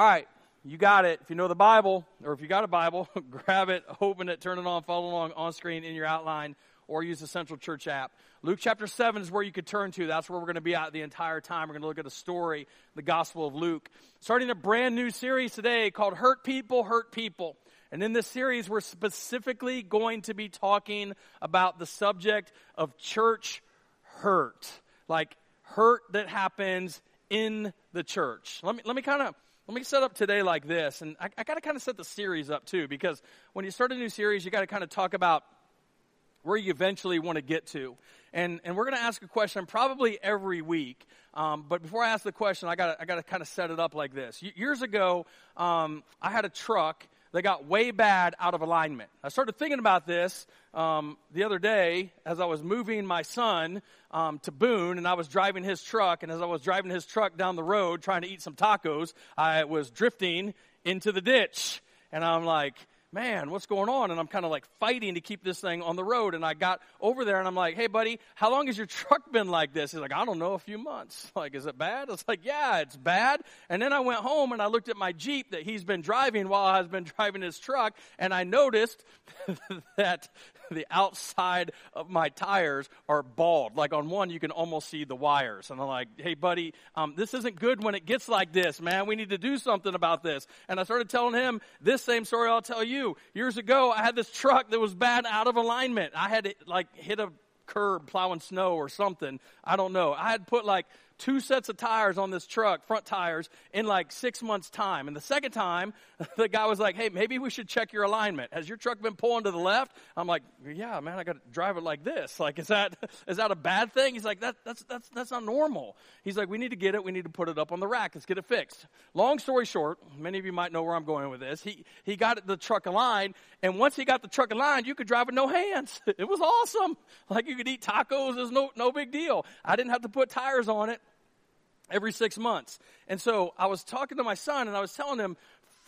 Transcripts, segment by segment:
All right, you got it. If you know the Bible, or if you got a Bible, grab it, open it, turn it on, follow along on screen in your outline, or use the Central Church app. Luke chapter 7 is where you could turn to. That's where we're going to be at the entire time. We're going to look at a story, the Gospel of Luke. Starting a brand new series today called Hurt People, Hurt People. And in this series, we're specifically going to be talking about the subject of church hurt. Like hurt that happens in the church. Let me, let me kind of let me set up today like this, and I, I got to kind of set the series up too, because when you start a new series, you got to kind of talk about where you eventually want to get to. And, and we're going to ask a question probably every week. Um, but before I ask the question, I got I to kind of set it up like this. Years ago, um, I had a truck that got way bad out of alignment. I started thinking about this um, the other day as I was moving my son um, to Boone, and I was driving his truck. And as I was driving his truck down the road trying to eat some tacos, I was drifting into the ditch. And I'm like, man, what's going on? And I'm kind of like fighting to keep this thing on the road. And I got over there and I'm like, hey, buddy, how long has your truck been like this? He's like, I don't know, a few months. Like, is it bad? I was like, yeah, it's bad. And then I went home and I looked at my Jeep that he's been driving while I've been driving his truck. And I noticed that the outside of my tires are bald. Like on one, you can almost see the wires. And I'm like, hey, buddy, um, this isn't good when it gets like this, man. We need to do something about this. And I started telling him this same story I'll tell you. Years ago, I had this truck that was bad out of alignment. I had to like hit a curb plowing snow or something. I don't know. I had put like two sets of tires on this truck, front tires, in like six months' time. And the second time, the guy was like, hey, maybe we should check your alignment. Has your truck been pulling to the left? I'm like, yeah, man, I got to drive it like this. Like, is that, is that a bad thing? He's like, that, that's, that's, that's not normal. He's like, we need to get it. We need to put it up on the rack. Let's get it fixed. Long story short, many of you might know where I'm going with this. He, he got the truck aligned. And once he got the truck aligned, you could drive with no hands. It was awesome. Like you could eat tacos. Was no, no big deal. I didn't have to put tires on it every six months. And so I was talking to my son and I was telling him,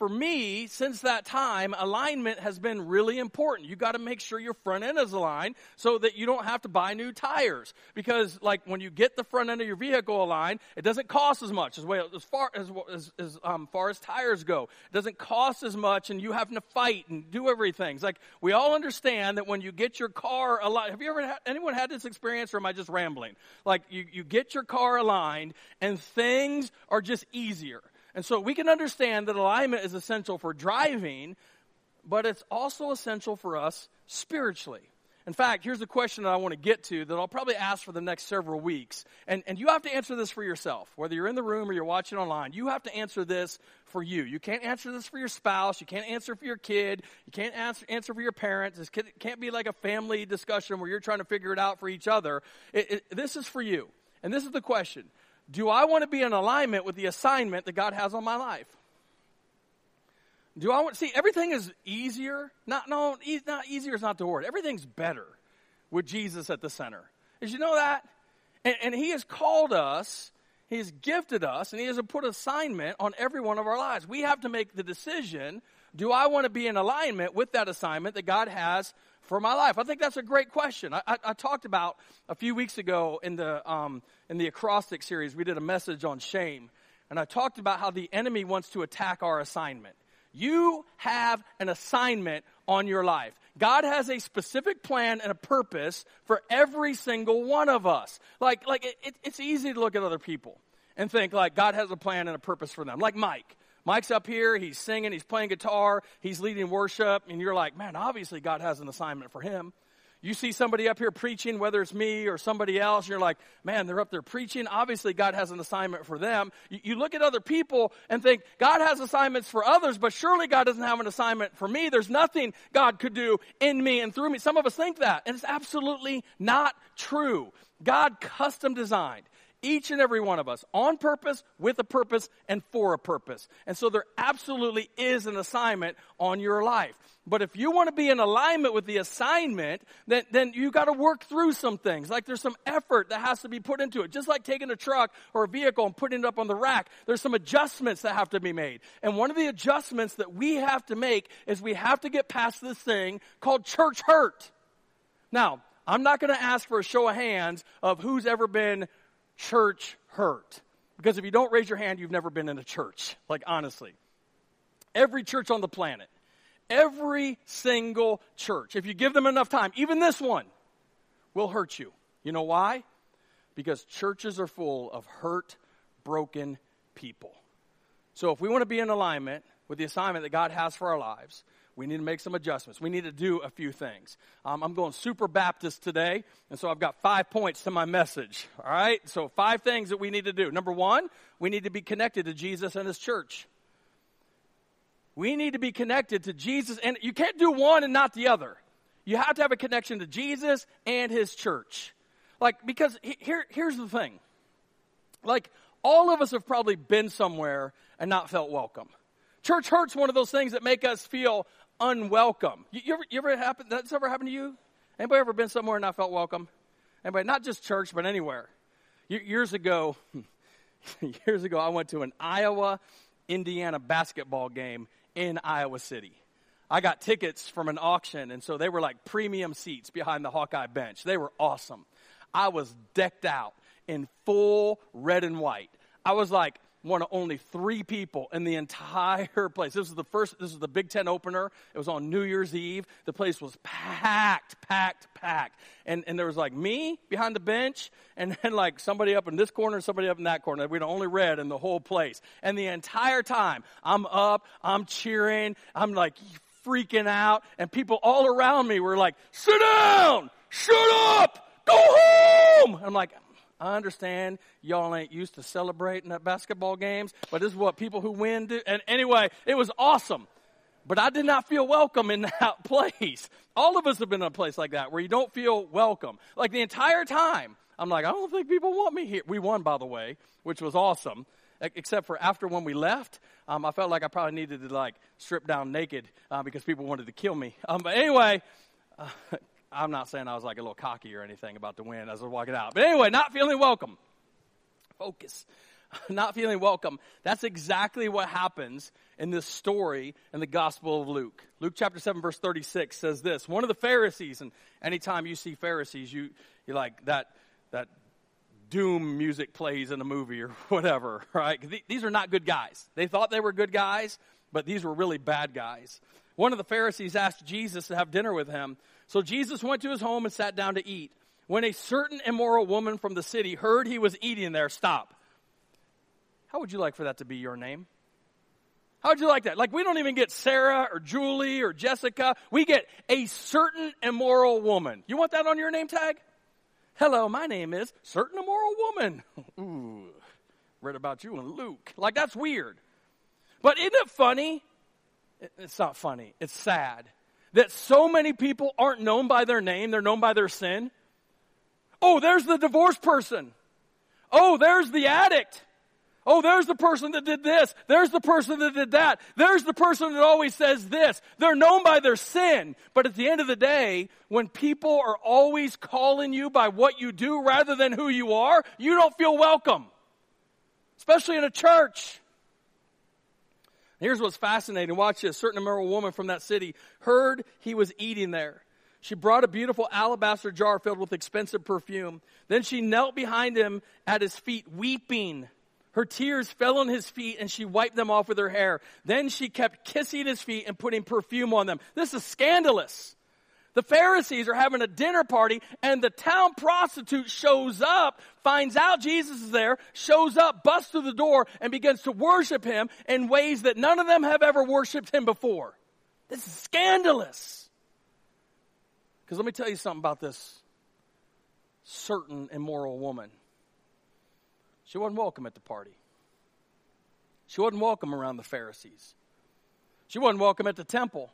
for me, since that time, alignment has been really important. You got to make sure your front end is aligned so that you don't have to buy new tires. Because, like, when you get the front end of your vehicle aligned, it doesn't cost as much as, well, as far as, as, as um, far as tires go. It doesn't cost as much, and you having to fight and do everything. It's like we all understand that when you get your car aligned, have you ever had anyone had this experience, or am I just rambling? Like, you, you get your car aligned, and things are just easier and so we can understand that alignment is essential for driving, but it's also essential for us spiritually. In fact, here's the question that I want to get to that I'll probably ask for the next several weeks. And, and you have to answer this for yourself. Whether you're in the room or you're watching online, you have to answer this for you. You can't answer this for your spouse. You can't answer for your kid. You can't answer, answer for your parents. This can't be like a family discussion where you're trying to figure it out for each other. It, it, this is for you. And this is the question do I want to be in alignment with the assignment that God has on my life? Do I want see everything is easier? Not no, not easier is not the word. Everything's better with Jesus at the center. Did you know that? And, and He has called us, He has gifted us, and He has put assignment on every one of our lives. We have to make the decision: Do I want to be in alignment with that assignment that God has for my life? I think that's a great question. I, I, I talked about a few weeks ago in the, um, in the acrostic series, we did a message on shame. And I talked about how the enemy wants to attack our assignment. You have an assignment on your life. God has a specific plan and a purpose for every single one of us. Like, like it, it, it's easy to look at other people and think like God has a plan and a purpose for them. Like Mike. Mike's up here, he's singing, he's playing guitar, he's leading worship, and you're like, man, obviously God has an assignment for him. You see somebody up here preaching, whether it's me or somebody else, you're like, man, they're up there preaching. Obviously, God has an assignment for them. You, you, look at other people and think, God has assignments for others, but surely God doesn't have an assignment for me. There's nothing God could do in me and through me. Some of us think that, and it's absolutely not true. God custom designed each and every one of us on purpose, with a purpose, and for a purpose. And so there absolutely is an assignment on your life. But if you want to be in alignment with the assignment, then, then you got to work through some things. Like there's some effort that has to be put into it. Just like taking a truck or a vehicle and putting it up on the rack, there's some adjustments that have to be made. And one of the adjustments that we have to make is we have to get past this thing called church hurt. Now, I'm not going to ask for a show of hands of who's ever been church hurt. Because if you don't raise your hand, you've never been in a church. Like, honestly. Every church on the planet, every single church, if you give them enough time, even this one, will hurt you. You know why? Because churches are full of hurt, broken people. So if we want to be in alignment with the assignment that God has for our lives, we need to make some adjustments. We need to do a few things. Um, I'm going super Baptist today, and so I've got five points to my message. All right? So, five things that we need to do. Number one, we need to be connected to Jesus and His church. We need to be connected to Jesus, and you can't do one and not the other. You have to have a connection to Jesus and His church. Like, because here, here's the thing. Like, all of us have probably been somewhere and not felt welcome. Church hurt's one of those things that make us feel unwelcome. You, you, ever, you ever that's ever happened to you? Anybody ever been somewhere and not felt welcome? Anybody, not just church, but anywhere. Years ago, years ago, I went to an Iowa, Indiana basketball game in Iowa City. I got tickets from an auction, and so they were like premium seats behind the Hawkeye bench. They were awesome. I was decked out in full red and white. I was like, one of only three people in the entire place. This was the first, this was the Big Ten opener. It was on New Year's Eve. The place was packed, packed, packed. And, and there was like me behind the bench, and then like somebody up in this corner, somebody up in that corner. We'd only read in the whole place. And the entire time, I'm up, I'm cheering, I'm like freaking out, and people all around me were like, sit down, shut up, go home. I'm like, I understand y'all ain't used to celebrating at basketball games, but this is what people who win do. And anyway, it was awesome. But I did not feel welcome in that place. All of us have been in a place like that where you don't feel welcome. Like the entire time, I'm like, I don't think people want me here. We won, by the way, which was awesome. Except for after when we left, um, I felt like I probably needed to like strip down naked uh, because people wanted to kill me. Um, but anyway, uh, I'm not saying I was like a little cocky or anything about the win as I was walking out. But anyway, not feeling welcome. Focus. not feeling welcome. That's exactly what happens in this story in the Gospel of Luke. Luke chapter 7 verse 36 says this. One of the Pharisees, and anytime you see Pharisees, you, you like that, that doom music plays in a movie or whatever, right? These are not good guys. They thought they were good guys, but these were really bad guys. One of the Pharisees asked Jesus to have dinner with him. So Jesus went to his home and sat down to eat. When a certain immoral woman from the city heard he was eating there, stop. How would you like for that to be your name? How would you like that? Like, we don't even get Sarah or Julie or Jessica. We get a certain immoral woman. You want that on your name tag? Hello, my name is certain immoral woman. Ooh, read about you in Luke. Like, that's weird. But isn't it funny? It's not funny. It's sad that so many people aren't known by their name, they're known by their sin. Oh, there's the divorced person. Oh, there's the addict. Oh, there's the person that did this. There's the person that did that. There's the person that always says this. They're known by their sin. But at the end of the day, when people are always calling you by what you do rather than who you are, you don't feel welcome. Especially in a church. Here's what's fascinating. Watch this. A certain immoral woman from that city heard he was eating there. She brought a beautiful alabaster jar filled with expensive perfume. Then she knelt behind him at his feet, weeping. Her tears fell on his feet and she wiped them off with her hair. Then she kept kissing his feet and putting perfume on them. This is scandalous. The Pharisees are having a dinner party and the town prostitute shows up, finds out Jesus is there, shows up, busts through the door and begins to worship him in ways that none of them have ever worshiped him before. This is scandalous. Because let me tell you something about this certain immoral woman. She wasn't welcome at the party. She wasn't welcome around the Pharisees. She wasn't welcome at the temple.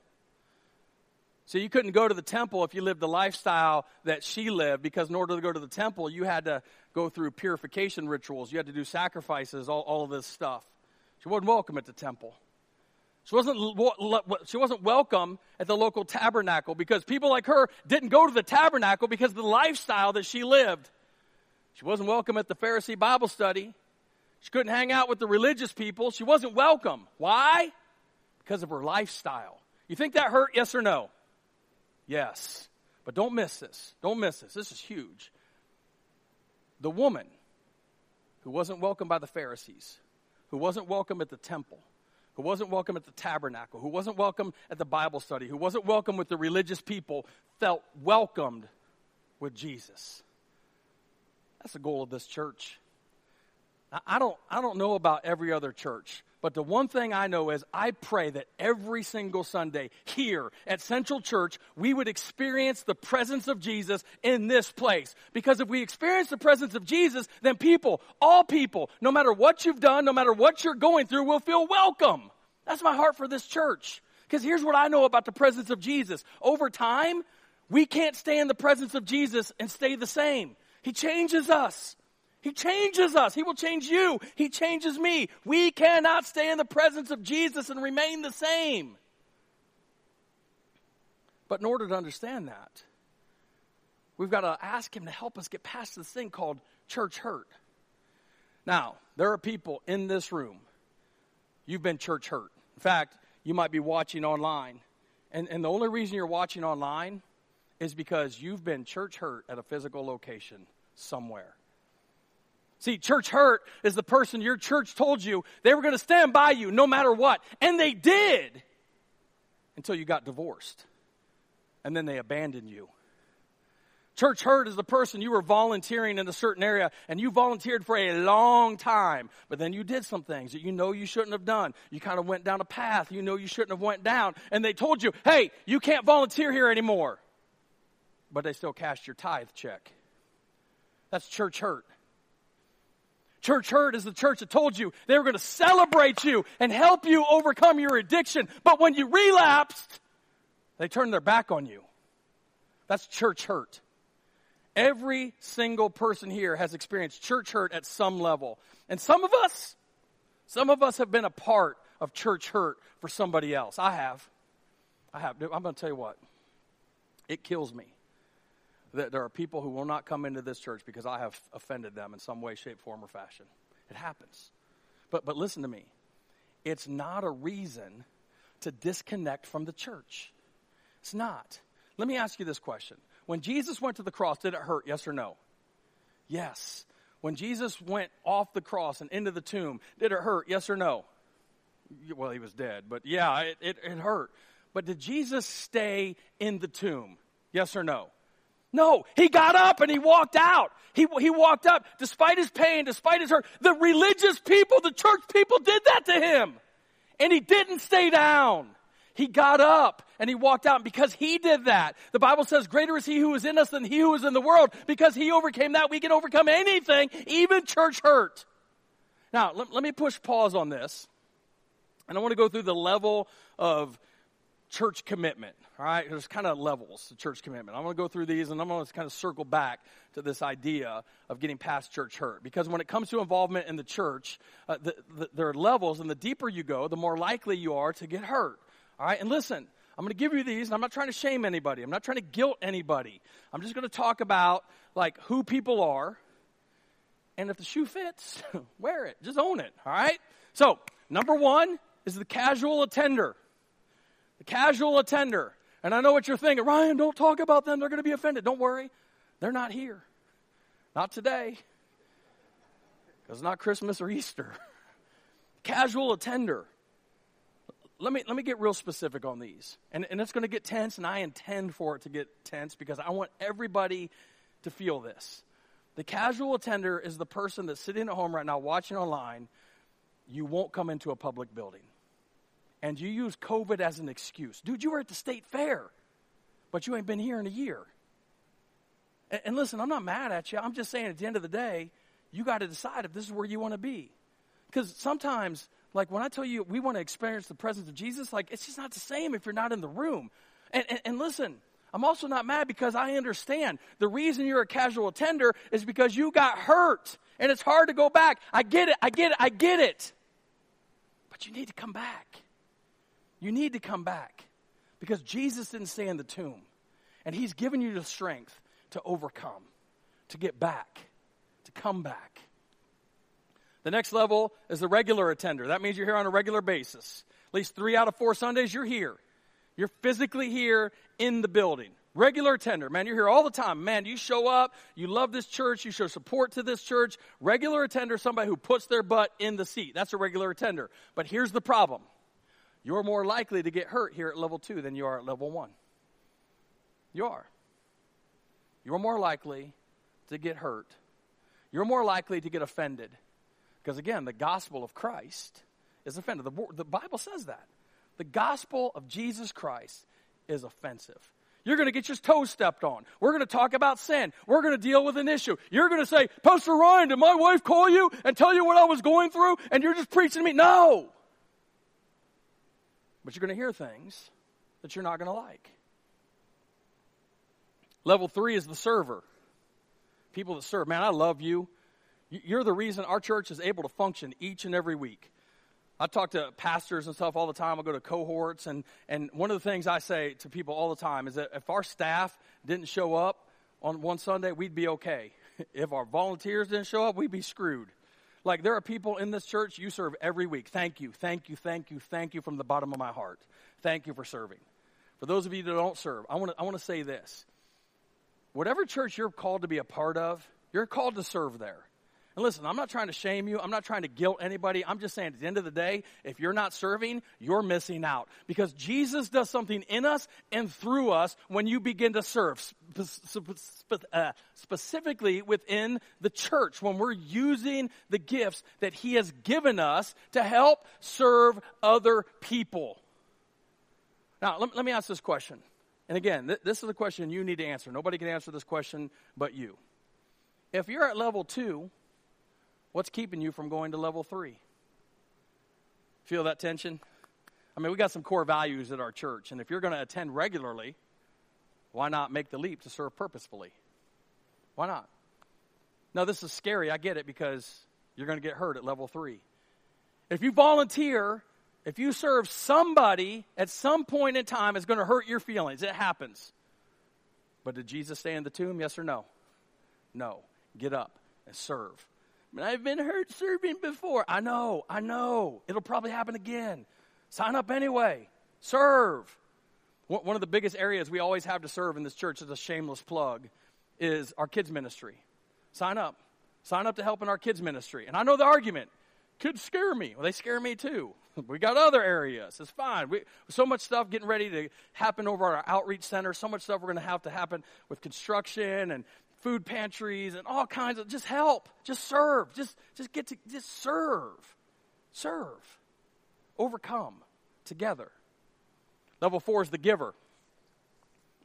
So you couldn't go to the temple if you lived the lifestyle that she lived, because in order to go to the temple, you had to go through purification rituals. You had to do sacrifices, all, all of this stuff. She wasn't welcome at the temple. She wasn't, she wasn't welcome at the local tabernacle because people like her didn't go to the tabernacle because of the lifestyle that she lived. She wasn't welcome at the Pharisee Bible study. She couldn't hang out with the religious people. She wasn't welcome. Why? Because of her lifestyle. You think that hurt? Yes or no? Yes. But don't miss this. Don't miss this. This is huge. The woman who wasn't welcomed by the Pharisees, who wasn't welcome at the temple, who wasn't welcome at the tabernacle, who wasn't welcome at the Bible study, who wasn't welcome with the religious people, felt welcomed with Jesus. That's the goal of this church. I don't, I don't know about every other church, but the one thing I know is I pray that every single Sunday here at Central Church, we would experience the presence of Jesus in this place. Because if we experience the presence of Jesus, then people, all people, no matter what you've done, no matter what you're going through, will feel welcome. That's my heart for this church. Because here's what I know about the presence of Jesus. Over time, we can't stay in the presence of Jesus and stay the same. He changes us. He changes us. He will change you. He changes me. We cannot stay in the presence of Jesus and remain the same. But in order to understand that, we've got to ask Him to help us get past this thing called church hurt. Now, there are people in this room, you've been church hurt. In fact, you might be watching online. And, and the only reason you're watching online is because you've been church hurt at a physical location somewhere. See, church hurt is the person your church told you they were going to stand by you no matter what. And they did until you got divorced. And then they abandoned you. Church hurt is the person you were volunteering in a certain area and you volunteered for a long time, but then you did some things that you know you shouldn't have done. You kind of went down a path you know you shouldn't have went down and they told you, hey, you can't volunteer here anymore. But they still cashed your tithe check. That's church hurt. Church hurt is the church that told you they were going to celebrate you and help you overcome your addiction. But when you relapsed, they turned their back on you. That's church hurt. Every single person here has experienced church hurt at some level. And some of us, some of us have been a part of church hurt for somebody else. I have. I have. I'm going to tell you what. It kills me that there are people who will not come into this church because I have offended them in some way, shape, form, or fashion. It happens. But, but listen to me. It's not a reason to disconnect from the church. It's not. Let me ask you this question. When Jesus went to the cross, did it hurt? Yes or no? Yes. When Jesus went off the cross and into the tomb, did it hurt? Yes or no? Well, he was dead, but yeah, it, it, it hurt. But did Jesus stay in the tomb? Yes or no? No, he got up and he walked out. He, he walked up despite his pain, despite his hurt. The religious people, the church people did that to him. And he didn't stay down. He got up and he walked out. And because he did that, the Bible says, greater is he who is in us than he who is in the world. Because he overcame that, we can overcome anything, even church hurt. Now, let, let me push pause on this. And I want to go through the level of church commitment. All right, there's kind of levels to church commitment. I'm going to go through these and I'm going to kind of circle back to this idea of getting past church hurt. Because when it comes to involvement in the church, uh, the, the, there are levels, and the deeper you go, the more likely you are to get hurt. All right, and listen, I'm going to give you these, and I'm not trying to shame anybody. I'm not trying to guilt anybody. I'm just going to talk about like who people are, and if the shoe fits, wear it. Just own it. All right. So number one is the casual attender. The casual attender. And I know what you're thinking, Ryan, don't talk about them. They're going to be offended. Don't worry. They're not here. Not today. Because it's not Christmas or Easter. Casual attender. Let me, let me get real specific on these. And, and it's going to get tense, and I intend for it to get tense because I want everybody to feel this. The casual attender is the person that's sitting at home right now watching online. You won't come into a public building and you use COVID as an excuse. Dude, you were at the state fair, but you ain't been here in a year. And, and listen, I'm not mad at you. I'm just saying at the end of the day, you got to decide if this is where you want to be. Because sometimes, like when I tell you we want to experience the presence of Jesus, like it's just not the same if you're not in the room. And, and, and listen, I'm also not mad because I understand the reason you're a casual attender is because you got hurt and it's hard to go back. I get it, I get it, I get it. But you need to come back. You need to come back because Jesus didn't stay in the tomb. And He's given you the strength to overcome, to get back, to come back. The next level is the regular attender. That means you're here on a regular basis. At least three out of four Sundays, you're here. You're physically here in the building. Regular attender. Man, you're here all the time. Man, you show up, you love this church, you show support to this church. Regular attender, somebody who puts their butt in the seat. That's a regular attender. But here's the problem you're more likely to get hurt here at level two than you are at level one. You are. You're more likely to get hurt. You're more likely to get offended. Because again, the gospel of Christ is offended. The, the Bible says that. The gospel of Jesus Christ is offensive. You're going to get your toes stepped on. We're going to talk about sin. We're going to deal with an issue. You're going to say, Pastor Ryan, did my wife call you and tell you what I was going through? And you're just preaching to me? No. But you're going to hear things that you're not going to like. Level three is the server. People that serve. Man, I love you. You're the reason our church is able to function each and every week. I talk to pastors and stuff all the time. I go to cohorts, and, and one of the things I say to people all the time is that if our staff didn't show up on one Sunday, we'd be okay. If our volunteers didn't show up, we'd be screwed. Like, there are people in this church you serve every week. Thank you, thank you, thank you, thank you from the bottom of my heart. Thank you for serving. For those of you that don't serve, I want to I want to say this. Whatever church you're called to be a part of, you're called to serve there. And listen, I'm not trying to shame you. I'm not trying to guilt anybody. I'm just saying at the end of the day, if you're not serving, you're missing out. Because Jesus does something in us and through us when you begin to serve. Uh, specifically within the church, when we're using the gifts that He has given us to help serve other people. Now, let, me ask this question. And again, th- this is a question you need to answer. Nobody can answer this question but you. If you're at level two, What's keeping you from going to level three? Feel that tension? I mean, we got some core values at our church, and if you're going to attend regularly, why not make the leap to serve purposefully? Why not? Now, this is scary. I get it because you're going to get hurt at level three. If you volunteer, if you serve somebody at some point in time, it's going to hurt your feelings. It happens. But did Jesus stay in the tomb? Yes or no? No. Get up and serve. I've been hurt serving before. I know, I know. It'll probably happen again. Sign up anyway. Serve. One of the biggest areas we always have to serve in this church is a shameless plug is our kids ministry. Sign up. Sign up to help in our kids ministry. And I know the argument. Kids scare me. Well, they scare me too. We got other areas. It's fine. We, so much stuff getting ready to happen over our outreach center. So much stuff we're going to have to happen with construction and food pantries and all kinds of just help just serve just just get to just serve serve overcome together level four is the giver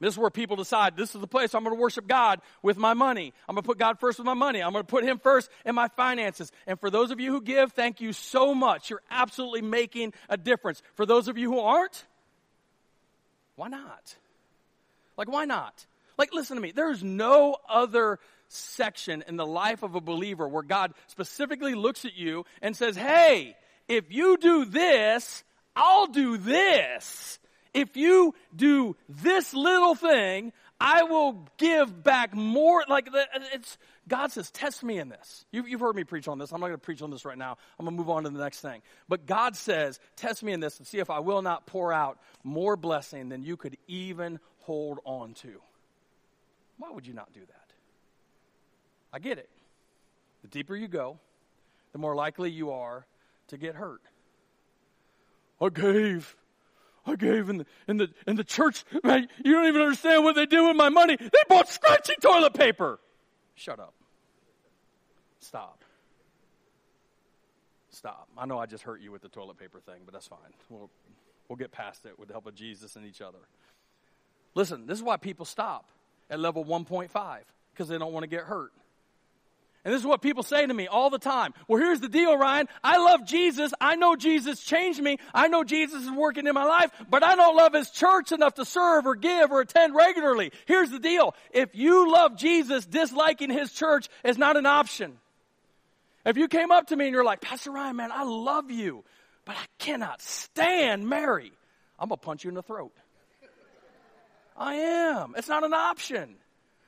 this is where people decide this is the place I'm going to worship God with my money. I'm going to put God first with my money. I'm going to put Him first in my finances. And for those of you who give, thank you so much. You're absolutely making a difference. For those of you who aren't, why not? Like, why not? Like, listen to me. There's no other section in the life of a believer where God specifically looks at you and says, Hey, if you do this, I'll do this. If you do this little thing, I will give back more. Like, it's, God says, test me in this. You, have heard me preach on this. I'm not going to preach on this right now. I'm going to move on to the next thing. But God says, test me in this and see if I will not pour out more blessing than you could even hold on to. Why would you not do that? I get it. The deeper you go, the more likely you are to get hurt. I gave. I gave in the, in the, in the church. Man, you don't even understand what they do with my money. They bought scratchy toilet paper. Shut up. Stop. Stop. I know I just hurt you with the toilet paper thing, but that's fine. We'll, we'll get past it with the help of Jesus and each other. Listen, this is why people stop at level 1.5 because they don't want to get hurt. And this is what people say to me all the time. Well, here's the deal, Ryan. I love Jesus. I know Jesus changed me. I know Jesus is working in my life, but I don't love his church enough to serve or give or attend regularly. Here's the deal. If you love Jesus, disliking his church is not an option. If you came up to me and you're like, Pastor Ryan, man, I love you, but I cannot stand Mary, I'm going to punch you in the throat. I am. It's not an option.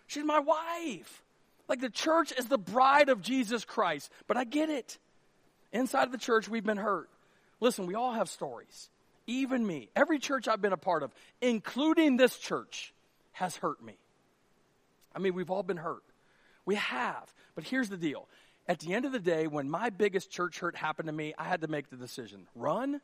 She's my wife. Like the church is the bride of Jesus Christ. But I get it. Inside of the church, we've been hurt. Listen, we all have stories. Even me. Every church I've been a part of, including this church, has hurt me. I mean, we've all been hurt. We have. But here's the deal. At the end of the day, when my biggest church hurt happened to me, I had to make the decision run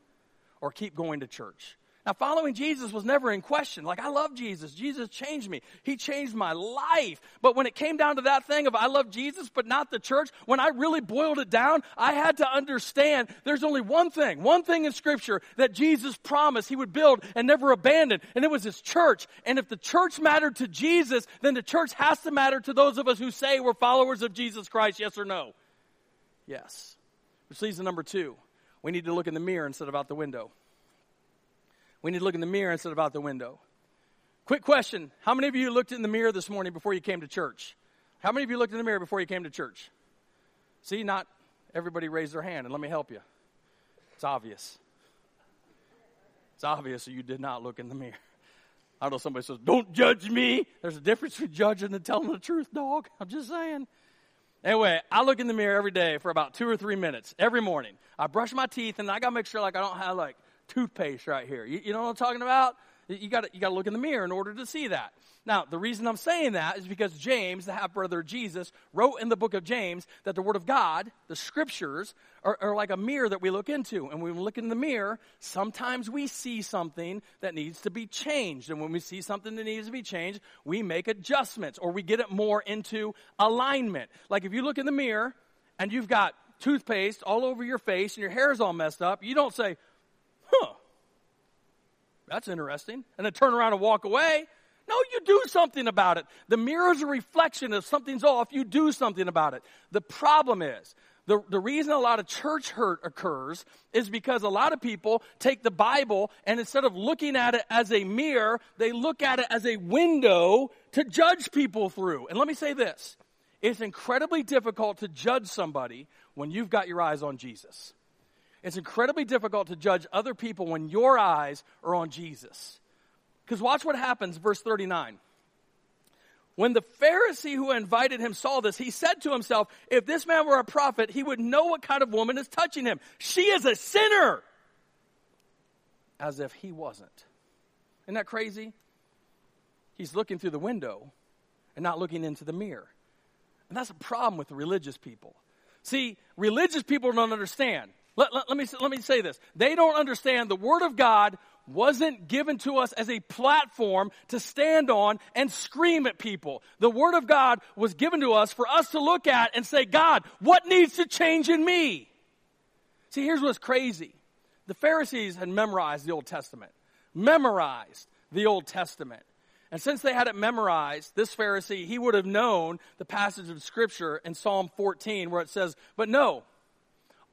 or keep going to church. Now, following Jesus was never in question. Like, I love Jesus. Jesus changed me. He changed my life. But when it came down to that thing of I love Jesus, but not the church, when I really boiled it down, I had to understand there's only one thing, one thing in Scripture that Jesus promised he would build and never abandon, and it was his church. And if the church mattered to Jesus, then the church has to matter to those of us who say we're followers of Jesus Christ, yes or no? Yes. Which leads to number two. We need to look in the mirror instead of out the window. We need to look in the mirror instead of out the window. Quick question. How many of you looked in the mirror this morning before you came to church? How many of you looked in the mirror before you came to church? See, not everybody raised their hand, and let me help you. It's obvious. It's obvious you did not look in the mirror. I know somebody says, Don't judge me. There's a difference between judging and telling the truth, dog. I'm just saying. Anyway, I look in the mirror every day for about two or three minutes every morning. I brush my teeth, and I got to make sure like I don't have like toothpaste right here. You, you know what I'm talking about? You got you to look in the mirror in order to see that. Now, the reason I'm saying that is because James, the half brother of Jesus, wrote in the book of James that the Word of God, the Scriptures, are, are, like a mirror that we look into. And when we look in the mirror, sometimes we see something that needs to be changed. And when we see something that needs to be changed, we make adjustments or we get it more into alignment. Like if you look in the mirror and you've got toothpaste all over your face and your hair is all messed up, you don't say, that's interesting, and then turn around and walk away. No, you do something about it. The mirror is a reflection. If something's off, you do something about it. The problem is, the, the reason a lot of church hurt occurs is because a lot of people take the Bible and instead of looking at it as a mirror, they look at it as a window to judge people through. And let me say this it's incredibly difficult to judge somebody when you've got your eyes on Jesus. It's incredibly difficult to judge other people when your eyes are on Jesus. Because watch what happens, verse 39. When the Pharisee who invited him saw this, he said to himself, If this man were a prophet, he would know what kind of woman is touching him. She is a sinner! As if he wasn't. Isn't that crazy? He's looking through the window and not looking into the mirror. And that's a problem with religious people. See, religious people don't understand. Let, let, let, me, let me say this. They don't understand the Word of God wasn't given to us as a platform to stand on and scream at people. The Word of God was given to us for us to look at and say, God, what needs to change in me? See, here's what's crazy. The Pharisees had memorized the Old Testament, memorized the Old Testament. And since they had it memorized, this Pharisee, he would have known the passage of Scripture in Psalm 14 where it says, But no,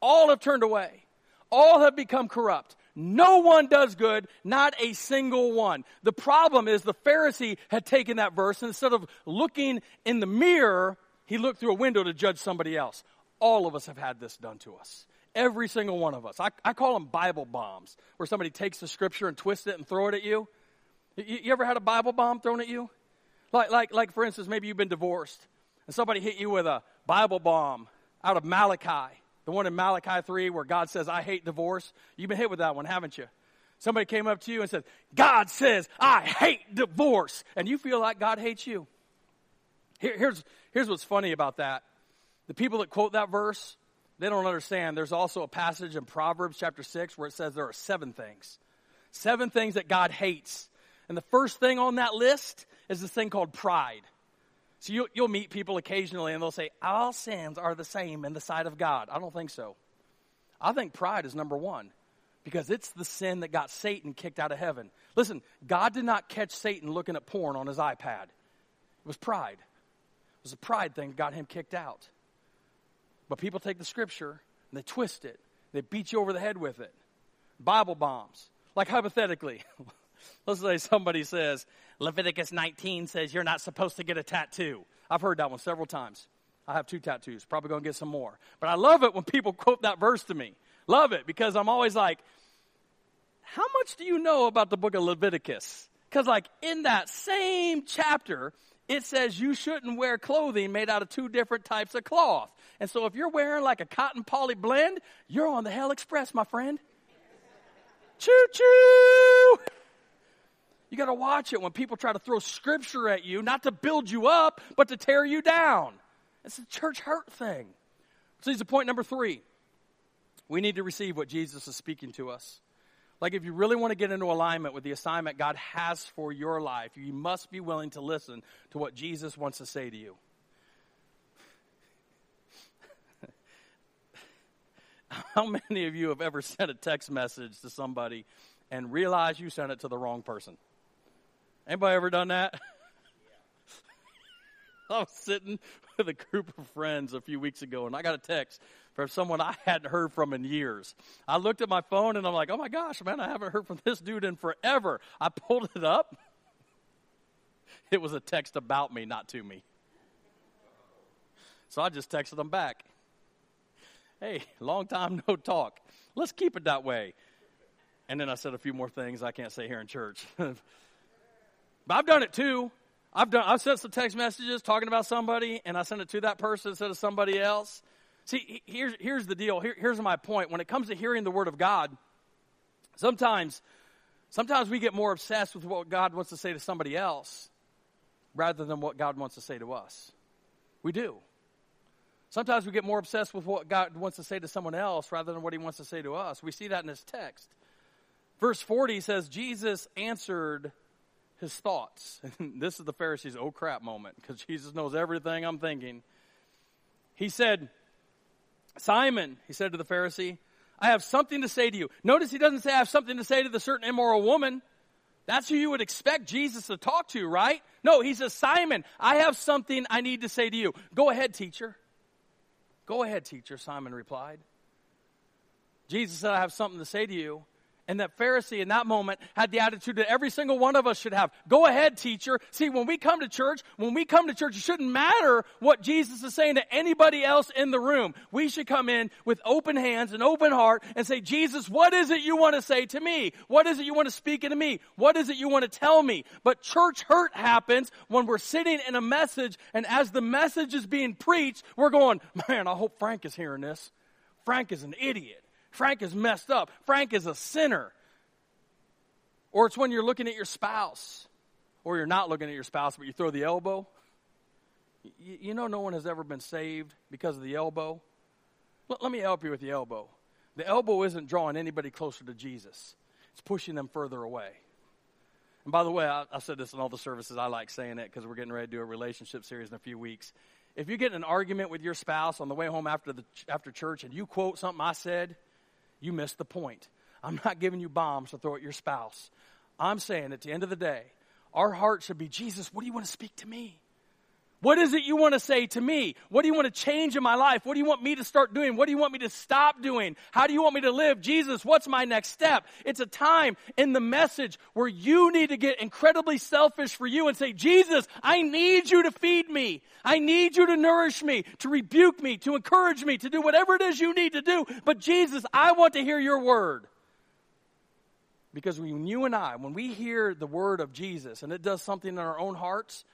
all have turned away. All have become corrupt. No one does good, not a single one. The problem is the Pharisee had taken that verse and instead of looking in the mirror, he looked through a window to judge somebody else. All of us have had this done to us. Every single one of us. I, I call them Bible bombs, where somebody takes the scripture and twists it and throw it at you. you. You ever had a Bible bomb thrown at you? Like, like, like, for instance, maybe you've been divorced and somebody hit you with a Bible bomb out of Malachi the one in Malachi 3 where God says, I hate divorce. You've been hit with that one, haven't you? Somebody came up to you and said, God says, I hate divorce. And you feel like God hates you. Here, here's, here's what's funny about that. The people that quote that verse, they don't understand. There's also a passage in Proverbs chapter 6 where it says there are seven things. Seven things that God hates. And the first thing on that list is this thing called pride. So you'll, you'll meet people occasionally and they'll say, All sins are the same in the sight of God. I don't think so. I think pride is number one because it's the sin that got Satan kicked out of heaven. Listen, God did not catch Satan looking at porn on his iPad, it was pride. It was a pride thing that got him kicked out. But people take the scripture and they twist it, they beat you over the head with it. Bible bombs. Like hypothetically, let's say somebody says, Leviticus 19 says you're not supposed to get a tattoo. I've heard that one several times. I have two tattoos, probably going to get some more. But I love it when people quote that verse to me. Love it because I'm always like, how much do you know about the book of Leviticus? Because, like, in that same chapter, it says you shouldn't wear clothing made out of two different types of cloth. And so, if you're wearing like a cotton poly blend, you're on the Hell Express, my friend. choo choo! You got to watch it when people try to throw scripture at you, not to build you up, but to tear you down. It's a church hurt thing. So, here's the point number three. We need to receive what Jesus is speaking to us. Like, if you really want to get into alignment with the assignment God has for your life, you must be willing to listen to what Jesus wants to say to you. How many of you have ever sent a text message to somebody and realized you sent it to the wrong person? Anybody ever done that? I was sitting with a group of friends a few weeks ago, and I got a text from someone I hadn't heard from in years. I looked at my phone, and I'm like, oh my gosh, man, I haven't heard from this dude in forever. I pulled it up. It was a text about me, not to me. So I just texted them back. Hey, long time no talk. Let's keep it that way. And then I said a few more things I can't say here in church. but I've done it too. I've done. I've sent some text messages talking about somebody, and I sent it to that person instead of somebody else. See, here's here's the deal. Here, here's my point. When it comes to hearing the word of God, sometimes, sometimes we get more obsessed with what God wants to say to somebody else, rather than what God wants to say to us. We do. Sometimes we get more obsessed with what God wants to say to someone else rather than what He wants to say to us. We see that in this text. Verse 40 says, Jesus answered his thoughts. this is the Pharisees' oh crap moment because Jesus knows everything I'm thinking. He said, Simon, he said to the Pharisee, I have something to say to you. Notice he doesn't say, I have something to say to the certain immoral woman. That's who you would expect Jesus to talk to, right? No, he says, Simon, I have something I need to say to you. Go ahead, teacher. Go ahead, teacher, Simon replied. Jesus said, I have something to say to you. And that Pharisee in that moment had the attitude that every single one of us should have. Go ahead, teacher. See, when we come to church, when we come to church, it shouldn't matter what Jesus is saying to anybody else in the room. We should come in with open hands and open heart and say, Jesus, what is it you want to say to me? What is it you want to speak into me? What is it you want to tell me? But church hurt happens when we're sitting in a message and as the message is being preached, we're going, man, I hope Frank is hearing this. Frank is an idiot. Frank is messed up. Frank is a sinner. Or it's when you're looking at your spouse, or you're not looking at your spouse, but you throw the elbow. You, know, no one has ever been saved because of the elbow. Let, let me help you with the elbow. The elbow isn't drawing anybody closer to Jesus, it's pushing them further away. And by the way, I, I said this in all the services. I like saying it because we're getting ready to do a relationship series in a few weeks. If you get in an argument with your spouse on the way home after, the, after church and you quote something I said, you missed the point. I'm not giving you bombs to throw at your spouse. I'm saying at the end of the day, our heart should be Jesus, what do you want to speak to me? What is it you want to say to me? What do you want to change in my life? What do you want me to start doing? What do you want me to stop doing? How do you want me to live? Jesus, what's my next step? It's a time in the message where you need to get incredibly selfish for you and say, Jesus, I need you to feed me. I need you to nourish me, to rebuke me, to encourage me, to do whatever it is you need to do. But Jesus, I want to hear your word. Because when you and I, when we hear the word of Jesus and it does something in our own hearts,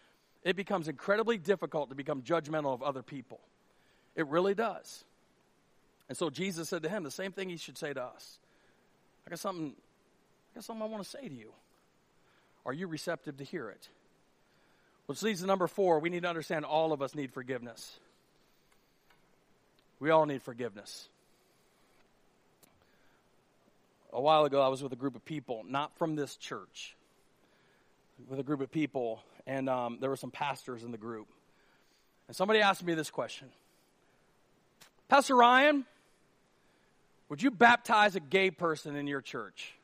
it becomes incredibly difficult to become judgmental of other people. It really does. And so Jesus said to him the same thing he should say to us. I got something, I got something I want to say to you. Are you receptive to hear it? Which leads to number four. We need to understand all of us need forgiveness. We all need forgiveness. A while ago, I was with a group of people, not from this church, with a group of people and um, there were some pastors in the group. And somebody asked me this question Pastor Ryan, would you baptize a gay person in your church?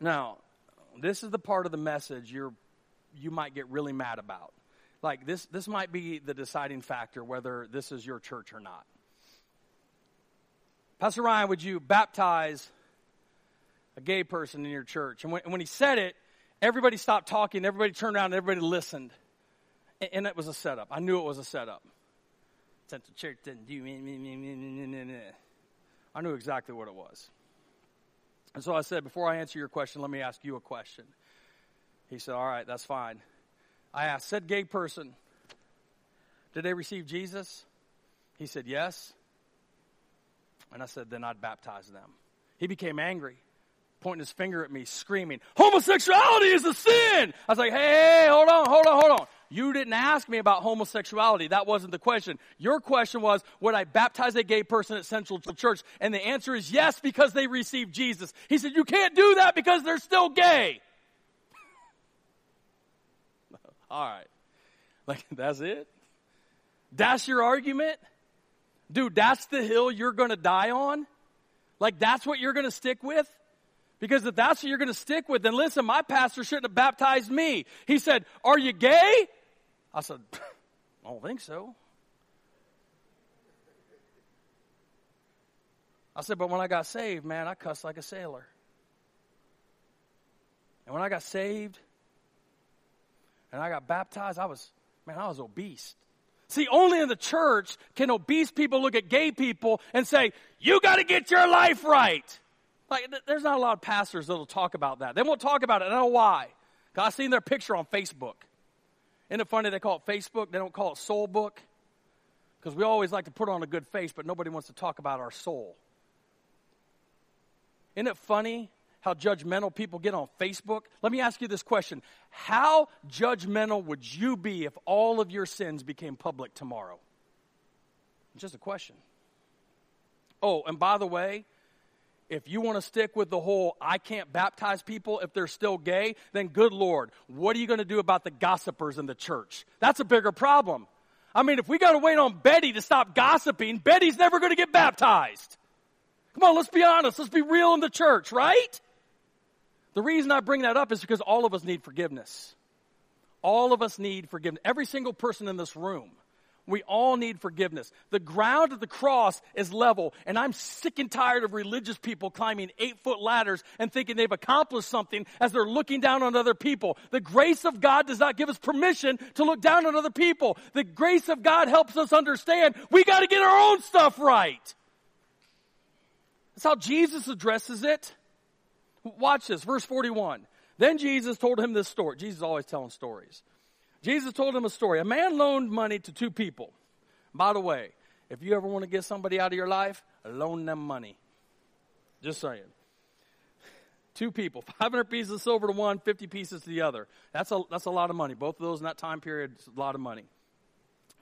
Now, this is the part of the message you're, you might get really mad about. Like, this, this might be the deciding factor whether this is your church or not. Pastor Ryan, would you baptize a gay person in your church? And when, when he said it, everybody stopped talking, everybody turned around, everybody listened. And, and it was a setup. I knew it was a setup. Central Church didn't do I knew exactly what it was. And so I said, before I answer your question, let me ask you a question. He said, All right, that's fine. I asked, said gay person, did they receive Jesus? He said, Yes. And I said, Then I'd baptize them. He became angry pointing his finger at me, screaming, homosexuality is a sin. I was like, hey, hold on, hold on, hold on. You didn't ask me about homosexuality. That wasn't the question. Your question was, would I baptize a gay person at Central Church? And the answer is yes, because they received Jesus. He said, you can't do that because they're still gay. All right. Like, that's it? That's your argument? Dude, that's the hill you're going to die on? Like, that's what you're going to stick with? Because if that's what you're going to stick with, then listen, my pastor shouldn't have baptized me. He said, Are you gay? I said, I don't think so. I said, But when I got saved, man, I cussed like a sailor. And when I got saved and I got baptized, I was, man, I was obese. See, only in the church can obese people look at gay people and say, you got to get your life right. Like, there's not a lot of pastors that'll talk about that. They won't talk about it. I don't know why. Because I've seen their picture on Facebook. Isn't it funny they call it Facebook? They don't call it soul book? Because we always like to put on a good face, but nobody wants to talk about our soul. Isn't it funny how judgmental people get on Facebook? Let me ask you this question How judgmental would you be if all of your sins became public tomorrow? Just a question. Oh, and by the way, if you want to stick with the whole I can't baptize people if they're still gay, then good Lord, what are you going to do about the gossipers in the church? That's a bigger problem. I mean, if we got to wait on Betty to stop gossiping, Betty's never going to get baptized. Come on, let's be honest. Let's be real in the church, right? The reason I bring that up is because all of us need forgiveness. All of us need forgiveness. Every single person in this room. We all need forgiveness. The ground of the cross is level, and I'm sick and tired of religious people climbing eight foot ladders and thinking they've accomplished something as they're looking down on other people. The grace of God does not give us permission to look down on other people. The grace of God helps us understand we got to get our own stuff right. That's how Jesus addresses it. Watch this, verse 41. Then Jesus told him this story. Jesus is always telling stories. Jesus told him a story. A man loaned money to two people. By the way, if you ever want to get somebody out of your life, loan them money. Just saying. Two people, 500 pieces of silver to one, 50 pieces to the other. That's a, that's a lot of money. Both of those in that time period, is a lot of money.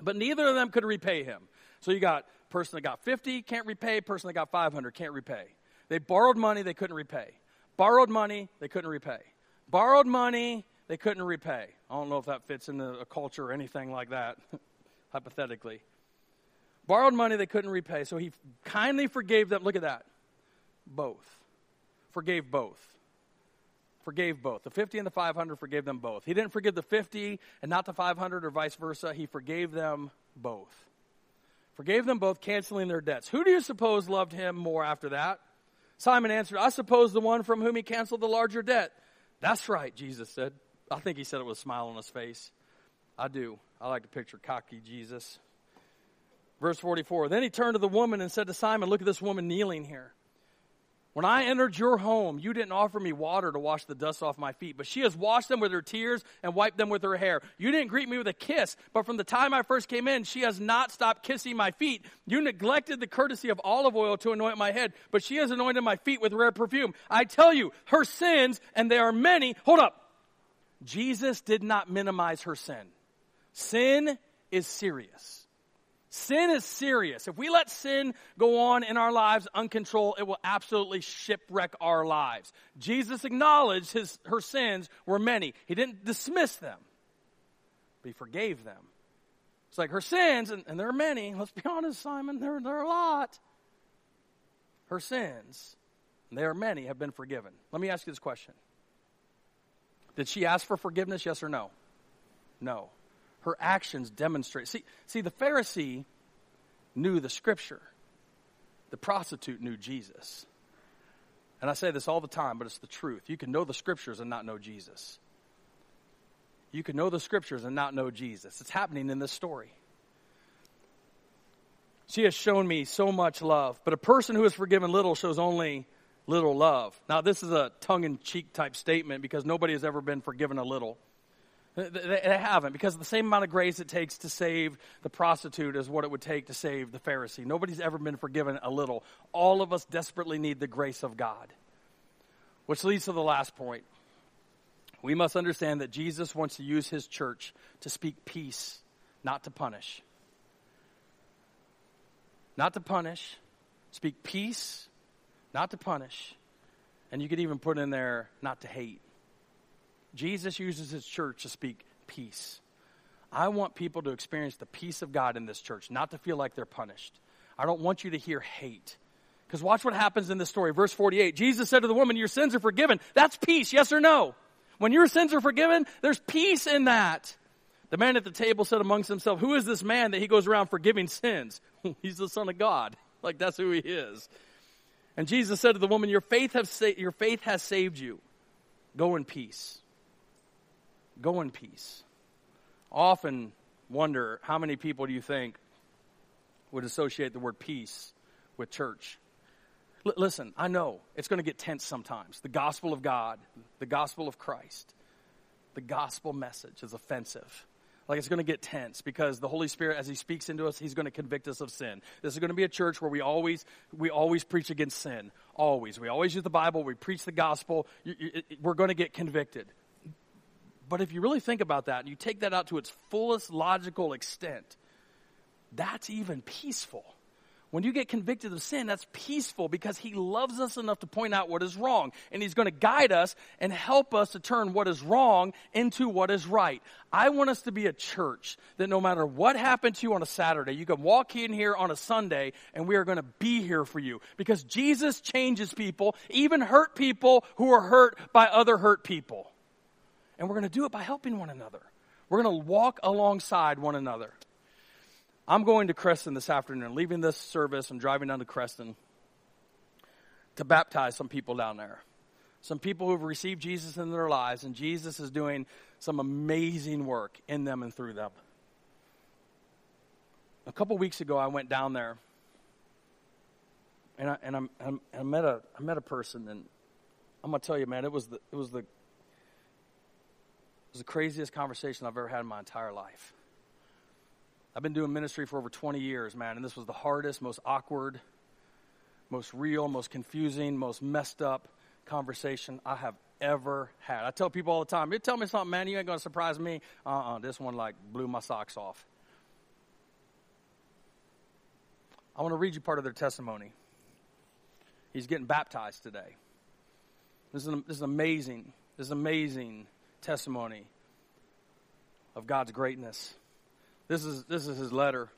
But neither of them could repay him. So you got person that got 50 can't repay, person that got 500 can't repay. They borrowed money, they couldn't repay. Borrowed money, they couldn't repay. Borrowed money, they couldn't repay. I don't know if that fits into a culture or anything like that, hypothetically. Borrowed money they couldn't repay, so he kindly forgave them. Look at that. Both. Forgave both. Forgave both. The 50 and the 500 forgave them both. He didn't forgive the 50 and not the 500 or vice versa. He forgave them both. Forgave them both, canceling their debts. Who do you suppose loved him more after that? Simon answered, I suppose the one from whom he canceled the larger debt. That's right, Jesus said. I think he said it with a smile on his face. I do. I like to picture cocky Jesus. Verse 44 Then he turned to the woman and said to Simon, Look at this woman kneeling here. When I entered your home, you didn't offer me water to wash the dust off my feet, but she has washed them with her tears and wiped them with her hair. You didn't greet me with a kiss, but from the time I first came in, she has not stopped kissing my feet. You neglected the courtesy of olive oil to anoint my head, but she has anointed my feet with rare perfume. I tell you, her sins, and they are many. Hold up. Jesus did not minimize her sin. Sin is serious. Sin is serious. If we let sin go on in our lives uncontrolled, it will absolutely shipwreck our lives. Jesus acknowledged his, her sins were many. He didn't dismiss them, but he forgave them. It's like her sins, and, and there are many. Let's be honest, Simon, there, there are a lot. Her sins, and there are many, have been forgiven. Let me ask you this question did she ask for forgiveness, yes or no? No. Her actions demonstrate. See, see, the Pharisee knew the scripture. The prostitute knew Jesus. And I say this all the time, but it's the truth. You can know the scriptures and not know Jesus. You can know the scriptures and not know Jesus. It's happening in this story. She has shown me so much love, but a person who is forgiven little shows only little love. Now, this is a tongue in cheek type statement because nobody has ever been forgiven a little. They haven't, because the same amount of grace it takes to save the prostitute is what it would take to save the Pharisee. Nobody's ever been forgiven a little. All of us desperately need the grace of God. Which leads to the last point. We must understand that Jesus wants to use his church to speak peace, not to punish. Not to punish, speak peace, not to punish. And you could even put in there, not to hate. Jesus uses his church to speak peace. I want people to experience the peace of God in this church, not to feel like they're punished. I don't want you to hear hate. Because watch what happens in this story. Verse 48 Jesus said to the woman, Your sins are forgiven. That's peace, yes or no? When your sins are forgiven, there's peace in that. The man at the table said amongst himself, Who is this man that he goes around forgiving sins? He's the Son of God. Like that's who he is. And Jesus said to the woman, Your faith, have sa- your faith has saved you. Go in peace. Go in peace. Often wonder how many people do you think would associate the word peace with church? L- listen, I know it's going to get tense sometimes. The gospel of God, the gospel of Christ, the gospel message is offensive. Like it's going to get tense because the Holy Spirit, as He speaks into us, He's going to convict us of sin. This is going to be a church where we always, we always preach against sin. Always. We always use the Bible. We preach the gospel. We're going to get convicted. But if you really think about that and you take that out to its fullest logical extent, that's even peaceful. When you get convicted of sin, that's peaceful because He loves us enough to point out what is wrong. And He's going to guide us and help us to turn what is wrong into what is right. I want us to be a church that no matter what happened to you on a Saturday, you can walk in here on a Sunday and we are going to be here for you because Jesus changes people, even hurt people who are hurt by other hurt people. And we're going to do it by helping one another. We're going to walk alongside one another. I'm going to Creston this afternoon, leaving this service and driving down to Creston to baptize some people down there. Some people who've received Jesus in their lives, and Jesus is doing some amazing work in them and through them. A couple weeks ago, I went down there, and I, and I'm, I'm, I met a I met a person, and I'm gonna tell you, man, it was the it was the it was the craziest conversation I've ever had in my entire life. I've been doing ministry for over 20 years, man, and this was the hardest, most awkward, most real, most confusing, most messed up conversation I have ever had. I tell people all the time, you tell me something, man, you ain't going to surprise me. Uh uh-uh, uh this one like blew my socks off. I want to read you part of their testimony. He's getting baptized today. This is, an, this is amazing. This is amazing testimony of God's greatness. This is this is his letter.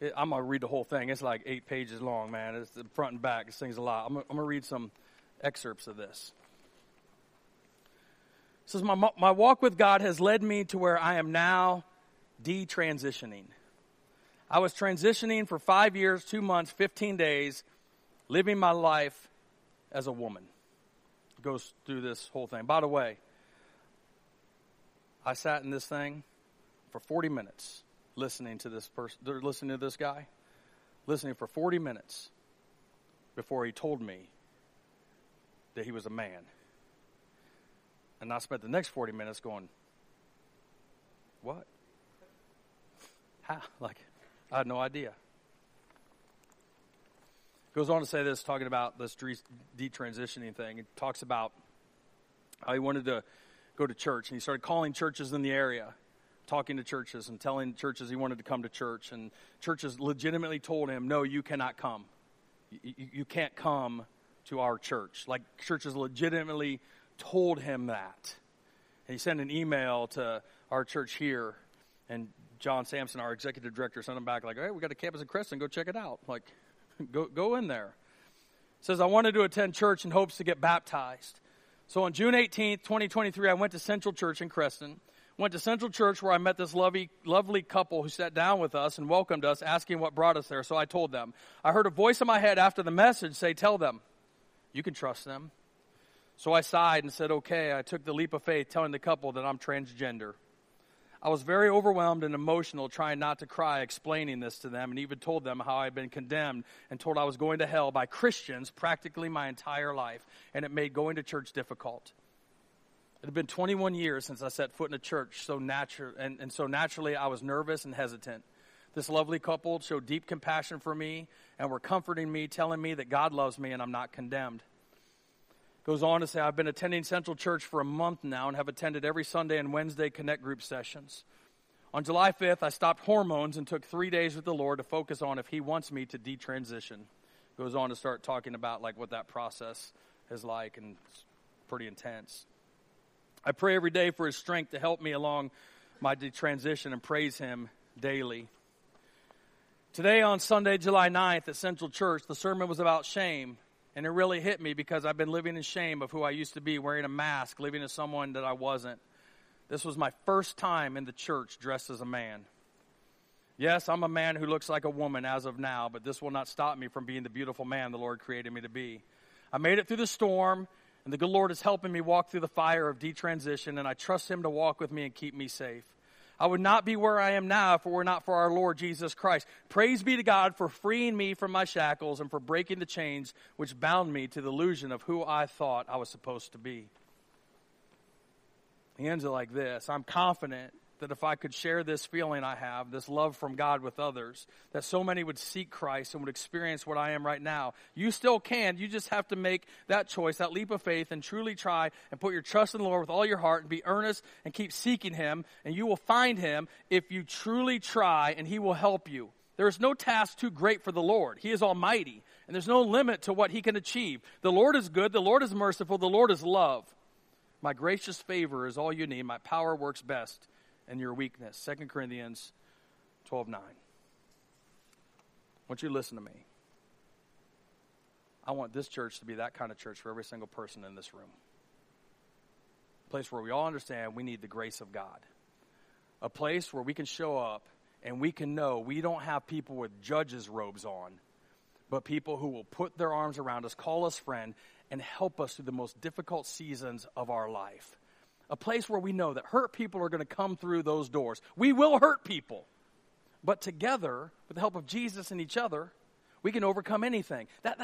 It, I'm gonna read the whole thing. It's like eight pages long, man. It's the front and back. This thing's a lot. I'm, I'm gonna read some excerpts of this. It says, my, my walk with God has led me to where I am now detransitioning. I was transitioning for five years, two months, 15 days, living my life as a woman. Goes through this whole thing. By the way, I sat in this thing for 40 minutes listening to this person, listening to this guy, listening for 40 minutes before he told me that he was a man. And I spent the next 40 minutes going, What? How? Like, I had no idea. Goes on to say this, talking about this detransitioning thing. He talks about how he wanted to go to church, and he started calling churches in the area talking to churches and telling churches he wanted to come to church, and churches legitimately told him, No, you cannot come. You, you, can't come to our church. Like, churches legitimately told him that. And he sent an email to our church here, and John Sampson, our executive director, sent him back, like, Hey, we got a campus in Creston, go check it out. Like, go, go in there. says, I wanted to attend church in hopes to get baptized. So on June 18th, 2023, I went to Central Church in Creston went to Central Church where I met this lovely, lovely couple who sat down with us and welcomed us, asking what brought us there. So I told them. I heard a voice in my head after the message say, Tell them, you can trust them. So I sighed and said, Okay. I took the leap of faith, telling the couple that I'm transgender. I was very overwhelmed and emotional, trying not to cry, explaining this to them, and even told them how I had been condemned and told I was going to hell by Christians practically my entire life, and it made going to church difficult. It had been 21 years since I set foot in a church, so natural, and, and so naturally I was nervous and hesitant. This lovely couple showed deep compassion for me and were comforting me, telling me that God loves me and I'm not condemned. Goes on to say, I've been attending Central Church for a month now and have attended every Sunday and Wednesday Connect Group sessions. On July 5th, I stopped hormones and took three days with the Lord to focus on if He wants me to detransition. Goes on to start talking about like what that process is like, and it's pretty intense. I pray every day for His strength to help me along my transition and praise Him daily. Today on Sunday, July 9th at Central Church, the sermon was about shame. And it really hit me because I've been living in shame of who I used to be, wearing a mask, living as someone that I wasn't. This was my first time in the church dressed as a man. Yes, I'm a man who looks like a woman as of now, but this will not stop me from being the beautiful man the Lord created me to be. I made it through the storm, and the good Lord is helping me walk through the fire of detransition, and I trust Him to walk with me and keep me safe. I would not be where I am now if it were not for our Lord Jesus Christ. Praise be to God for freeing me from my shackles and for breaking the chains which bound me to the illusion of who I thought I was supposed to be. He ends it like this I'm confident that if I could share this feeling I have, this love from God with others, that so many would seek Christ and would experience what I am right now. You still can. You just have to make that choice, that leap of faith, and truly try and put your trust in the Lord with all your heart and be earnest and keep seeking Him, and you will find Him if you truly try, and He will help you. There is no task too great for the Lord. He is almighty, and there's no limit to what He can achieve. The Lord is good, the Lord is merciful, the Lord is love. My gracious favor is all you need. My power works best and your weakness. 2 Corinthians 12 9. I want you listen to me. I want this church to be that kind of church for every single person in this room. A place where we all understand we need the grace of God. A place where we can show up and we can know we don't have people with judges' robes on, but people who will put their arms around us, call us friend, and help us through the most difficult seasons of our life a place where we know that hurt people are going to come through those doors. We will hurt people. But together, with the help of Jesus and each other, we can overcome anything. That,